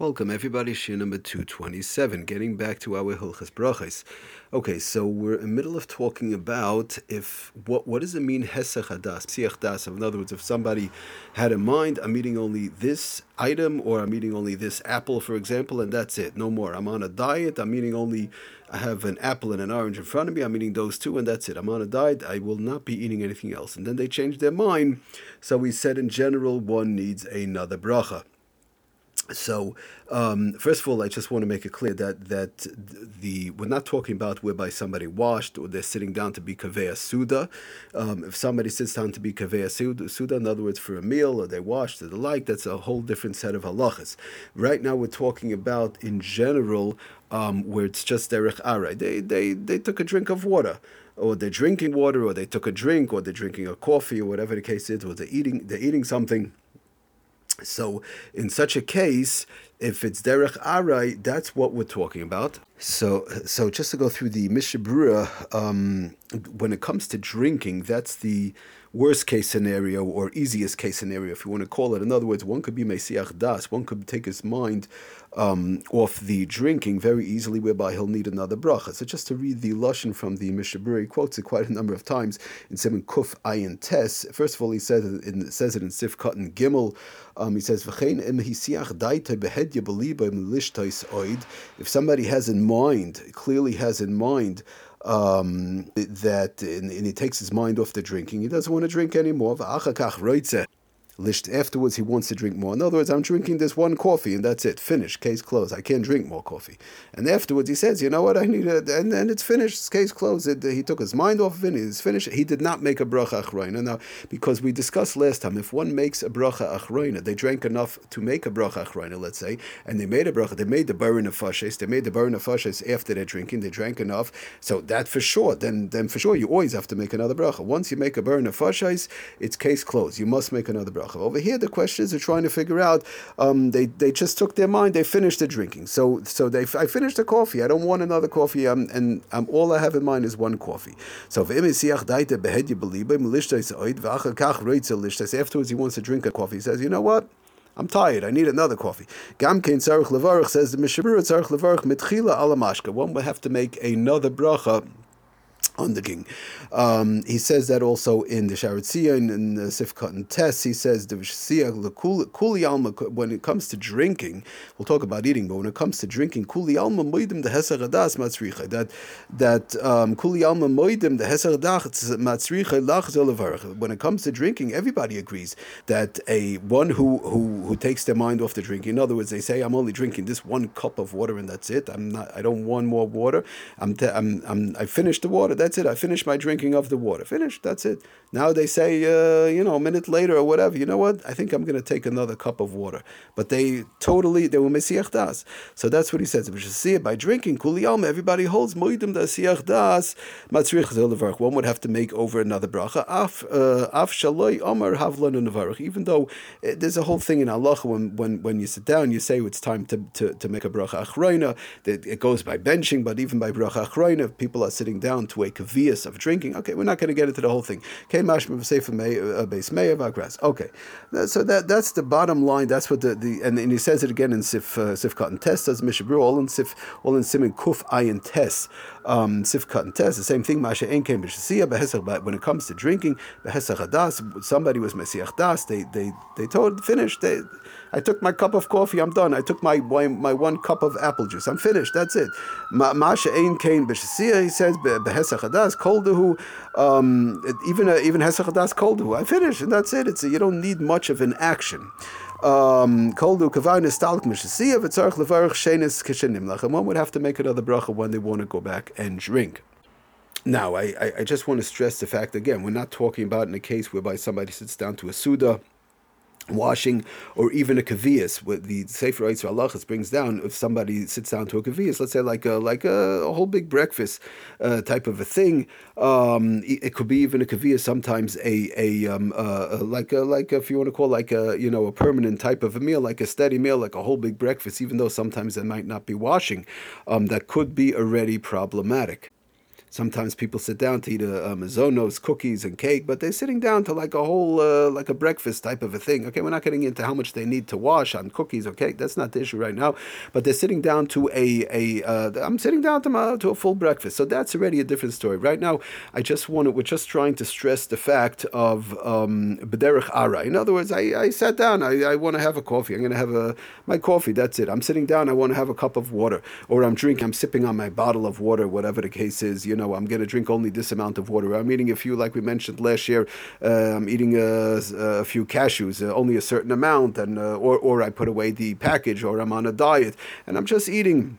Welcome everybody, Shir number 227, getting back to our Hilchas Brachas. Okay, so we're in the middle of talking about if what what does it mean Hesach Hadas, Das? In other words, if somebody had in mind, I'm eating only this item or I'm eating only this apple, for example, and that's it, no more. I'm on a diet, I'm eating only, I have an apple and an orange in front of me, I'm eating those two, and that's it. I'm on a diet, I will not be eating anything else. And then they changed their mind, so we said in general, one needs another bracha. So, um, first of all, I just want to make it clear that that the we're not talking about whereby somebody washed or they're sitting down to be kaveya suda. Um, if somebody sits down to be kaveya suda, in other words, for a meal or they washed or the like, that's a whole different set of halachas. Right now, we're talking about in general um, where it's just derech ara. They they they took a drink of water or they're drinking water, or they took a drink, or they're drinking a coffee, or whatever the case is, or they're eating they're eating something. So, in such a case, if it's derech arai, that's what we're talking about. So, so just to go through the Mishnah Berurah, um, when it comes to drinking, that's the worst case scenario or easiest case scenario, if you want to call it. In other words, one could be Mesiach Das, one could take his mind um, off the drinking very easily, whereby he'll need another bracha. So just to read the lashon from the Mishnah Berurah, he quotes it quite a number of times in Seven Kuf Ayin Tes. First of all, he says it in, says it in Sif Katan Gimel. Um, he says, If somebody has in mind, clearly has in mind, um, that and, and, he takes his mind off the drinking. He doesn't want to drink anymore. Lisht afterwards, he wants to drink more. In other words, I'm drinking this one coffee and that's it. Finished. Case closed. I can't drink more coffee. And afterwards, he says, you know what? I need it. And then it's finished. Case closed. It, he took his mind off of it. It's finished. He did not make a bracha achroina. Now, because we discussed last time, if one makes a bracha achroina, they drank enough to make a bracha achroina, let's say, and they made a bracha, they made the barin of fashes, they made the barin of fashes after they're drinking, they drank enough. So that for sure, then, then for sure, you always have to make another bracha. Once you make a barin of fashes, it's case closed. You must make another bracha. Over here, the question questions are trying to figure out. Um, they, they just took their mind. They finished the drinking. So so they I finished the coffee. I don't want another coffee. Um, and um, all I have in mind is one coffee. So afterwards he wants to drink a coffee. He says, you know what? I'm tired. I need another coffee. Gamkein tzarich levarich says the Mishnah Berurah tzarich levarich mitchila alamashka. One will have to make another bracha on the king. Um, he says that also in the Sharatzia and in the Sifkat and Tess. He says the Alma. When it comes to drinking, we'll talk about eating, but when it comes to drinking, Kuli Alma Moidim the Hesaradas Matzricha. That that um, Kuli Alma Moidim the Hesaradas Matzricha Lach When it comes to drinking, everybody agrees that a one who who who takes their mind off the drinking. In other words, they say, "I'm only drinking this one cup of water and that's it. I'm not. I don't want more water. I'm. Te- I'm, I'm. I finished the water. That's it. I finished my drinking of the water. Finished. That's it. Now they say, uh, you know, a minute later or whatever. You know what? I think I'm going to take another cup of water. But they totally they were mesiach das. So that's what he says. We should see it by drinking kuliyam. Everybody holds moidim da siach das matzrich One would have to make over another bracha. Af uh, shaloi omer havlan nevarach. Even though uh, there's a whole thing in Allah when when when you sit down, you say it's time to to, to make a bracha achroina. It goes by benching, but even by bracha achroina, if people are sitting down to a kavias of drinking. Okay, we're not going to get into the whole thing. Okay, Okay, so that that's the bottom line. That's what the, the and, and he says it again in Sif uh, Sifkat and Test as Mishnah Berurah all in Sif all in Simin Kuf Ayin Test um, Sifkat and the same thing. Masha Ein Kem But when it comes to drinking, Behesach somebody was Mesiach Das. They they they told finished. They I took my cup of coffee. I'm done. I took my my one cup of apple juice. I'm finished. That's it. Masha ein kain b'shasiyah. He says behesach hadas koldehu. Um, even even hesach hadas koldehu. I finished, and that's it. It's you don't need much of an action. Um, one would have to make another bracha when they want to go back and drink. Now, I, I just want to stress the fact again, we're not talking about in a case whereby somebody sits down to a suda washing, or even a kavias. What the Sefer Yitzhak Halachas brings down, if somebody sits down to a kavias, let's say like a like a, a whole big breakfast uh, type of a thing, um, it, it, could be even a kavias. Sometimes a a um, uh, like a like if you want to call like a you know a permanent type of a meal, like a steady meal, like a whole big breakfast. Even though sometimes it might not be washing, um, that could be already problematic. Sometimes people sit down to eat a, a mazonos, cookies and cake, but they're sitting down to like a whole, uh, like a breakfast type of a thing. Okay, we're not getting into how much they need to wash on cookies cake. That's not the issue right now. But they're sitting down to a, a uh, I'm sitting down to, my, to a full breakfast. So that's already a different story. Right now, I just want to, we're just trying to stress the fact of um, bederech ara. In other words, I, I sat down, I, I want to have a coffee. I'm going to have a, my coffee, that's it. I'm sitting down, I want to have a cup of water. Or I'm drinking, I'm sipping on my bottle of water, whatever the case is. You know, I'm going to drink only this amount of water. I'm eating a few, like we mentioned last year, uh, I'm eating a, a few cashews, uh, only a certain amount, and uh, or, or I put away the package, or I'm on a diet, and I'm just eating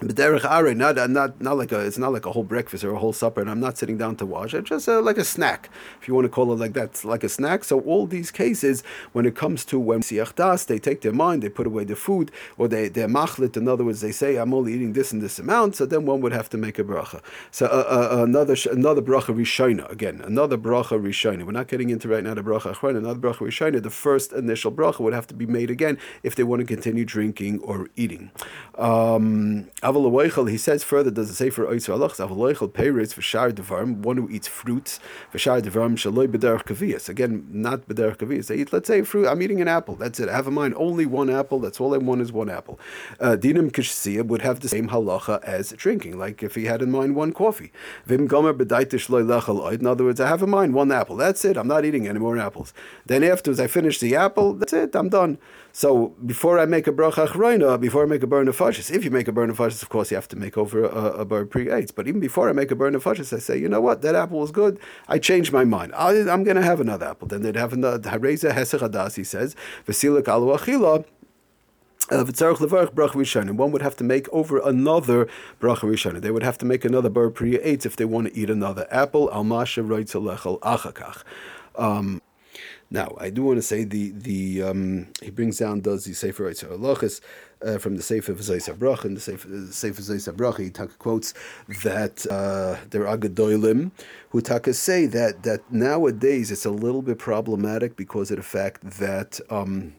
B'derech are not not not like a it's not like a whole breakfast or a whole supper, and I'm not sitting down to wash. It's just uh, like a snack, if you want to call it like that, it's like a snack. So all these cases, when it comes to when siach das, they take their mind, they put away the food, or they they're machlit. In other words, they say I'm only eating this and this amount. So then one would have to make a bracha. So uh, uh, another another bracha rishona again, another bracha rishona. We're not getting into right now the bracha achron. Another bracha rishona. The first initial bracha would have to be made again if they want to continue drinking or eating. Um, he says further, does it say for Oitzer Alach, Avaloichel Peiritz for Shar Devarim, one who eats fruits, for Shar Devarim Shaloi Bederach Kavias. Again, not Bederach Kavias. They eat, let's say, fruit. I'm eating an apple. That's it. I have in mind only one apple. That's all I want is one apple. Uh, Kishsiya would have the same halacha as drinking, like if he had in mind one coffee. Vim Gomer Bedaitish Lechel In other words, I have in mind one apple. That's it. I'm not eating any more apples. Then afterwards, I finish the apple. That's it. I'm done. So before I make a bracha achroina, before I make a burn of fashes, if you make a burn of of course you have to make over a, a burn pre eight. But even before I make a bird of fashes, I say, you know what, that apple was good. I changed my mind. I, am going to have another apple. Then they'd have another hareza hesech He says vesilik alu achila. Uh, and one would have to make over another bracha rishana. They would have to make another bar priya eight if they want to eat another apple. Roitzelechel achakach. Um, Now, I do want to say the the um, he brings down does the Sefer Eitzer Halachas uh, from the Sefer Zayis Brach and the Sefer Sefer Zayis Brach. He quotes that uh, there are gedolim who taka say that that nowadays it's a little bit problematic because of the fact that. Um,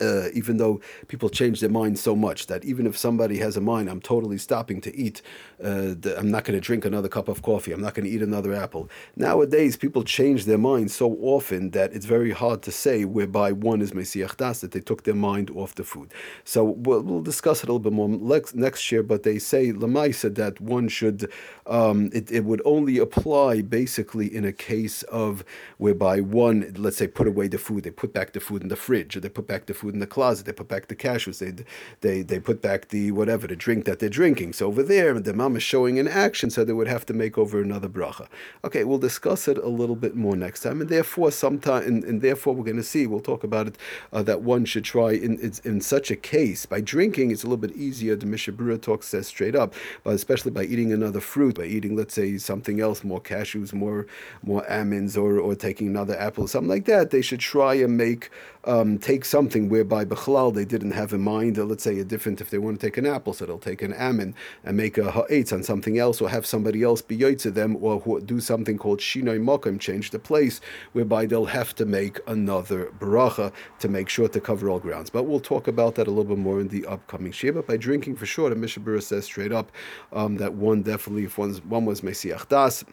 uh, even though people change their mind so much that even if somebody has a mind, I'm totally stopping to eat. Uh, the, I'm not going to drink another cup of coffee. I'm not going to eat another apple. Nowadays, people change their mind so often that it's very hard to say whereby one is Mesiach Das, that they took their mind off the food. So we'll, we'll discuss it a little bit more next next year, but they say Lamaisa that one should, um, it, it would only apply basically in a case of whereby one, let's say, put away the food, they put back the food in the fridge, or they put back the food food in the closet. They put back the cashews. They they they put back the whatever the drink that they're drinking. So over there, the mom is showing in action, so they would have to make over another bracha. Okay, we'll discuss it a little bit more next time, and therefore sometime and, and therefore we're going to see. We'll talk about it uh, that one should try in, in, in such a case by drinking. It's a little bit easier. The Mishnah Berurah talks says straight up, but especially by eating another fruit, by eating let's say something else, more cashews, more more almonds, or or taking another apple, something like that. They should try and make um, take something whereby Bechlal they didn't have in mind, uh, let's say a different, if they want to take an apple, so they'll take an amin and make a ha'etz on something else, or have somebody else be to them, or do something called shinoi mokim, change the place, whereby they'll have to make another bracha to make sure to cover all grounds. But we'll talk about that a little bit more in the upcoming shir. But by drinking for sure, the Mishnah Berurah says straight up um, that one definitely, if one's, one was Mesiach Das,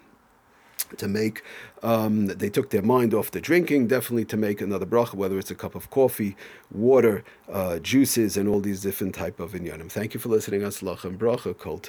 to make um, they took their mind off the drinking definitely to make another bracha whether it's a cup of coffee water uh, juices and all these different type of inyanim. Thank you for listening. And bracha kol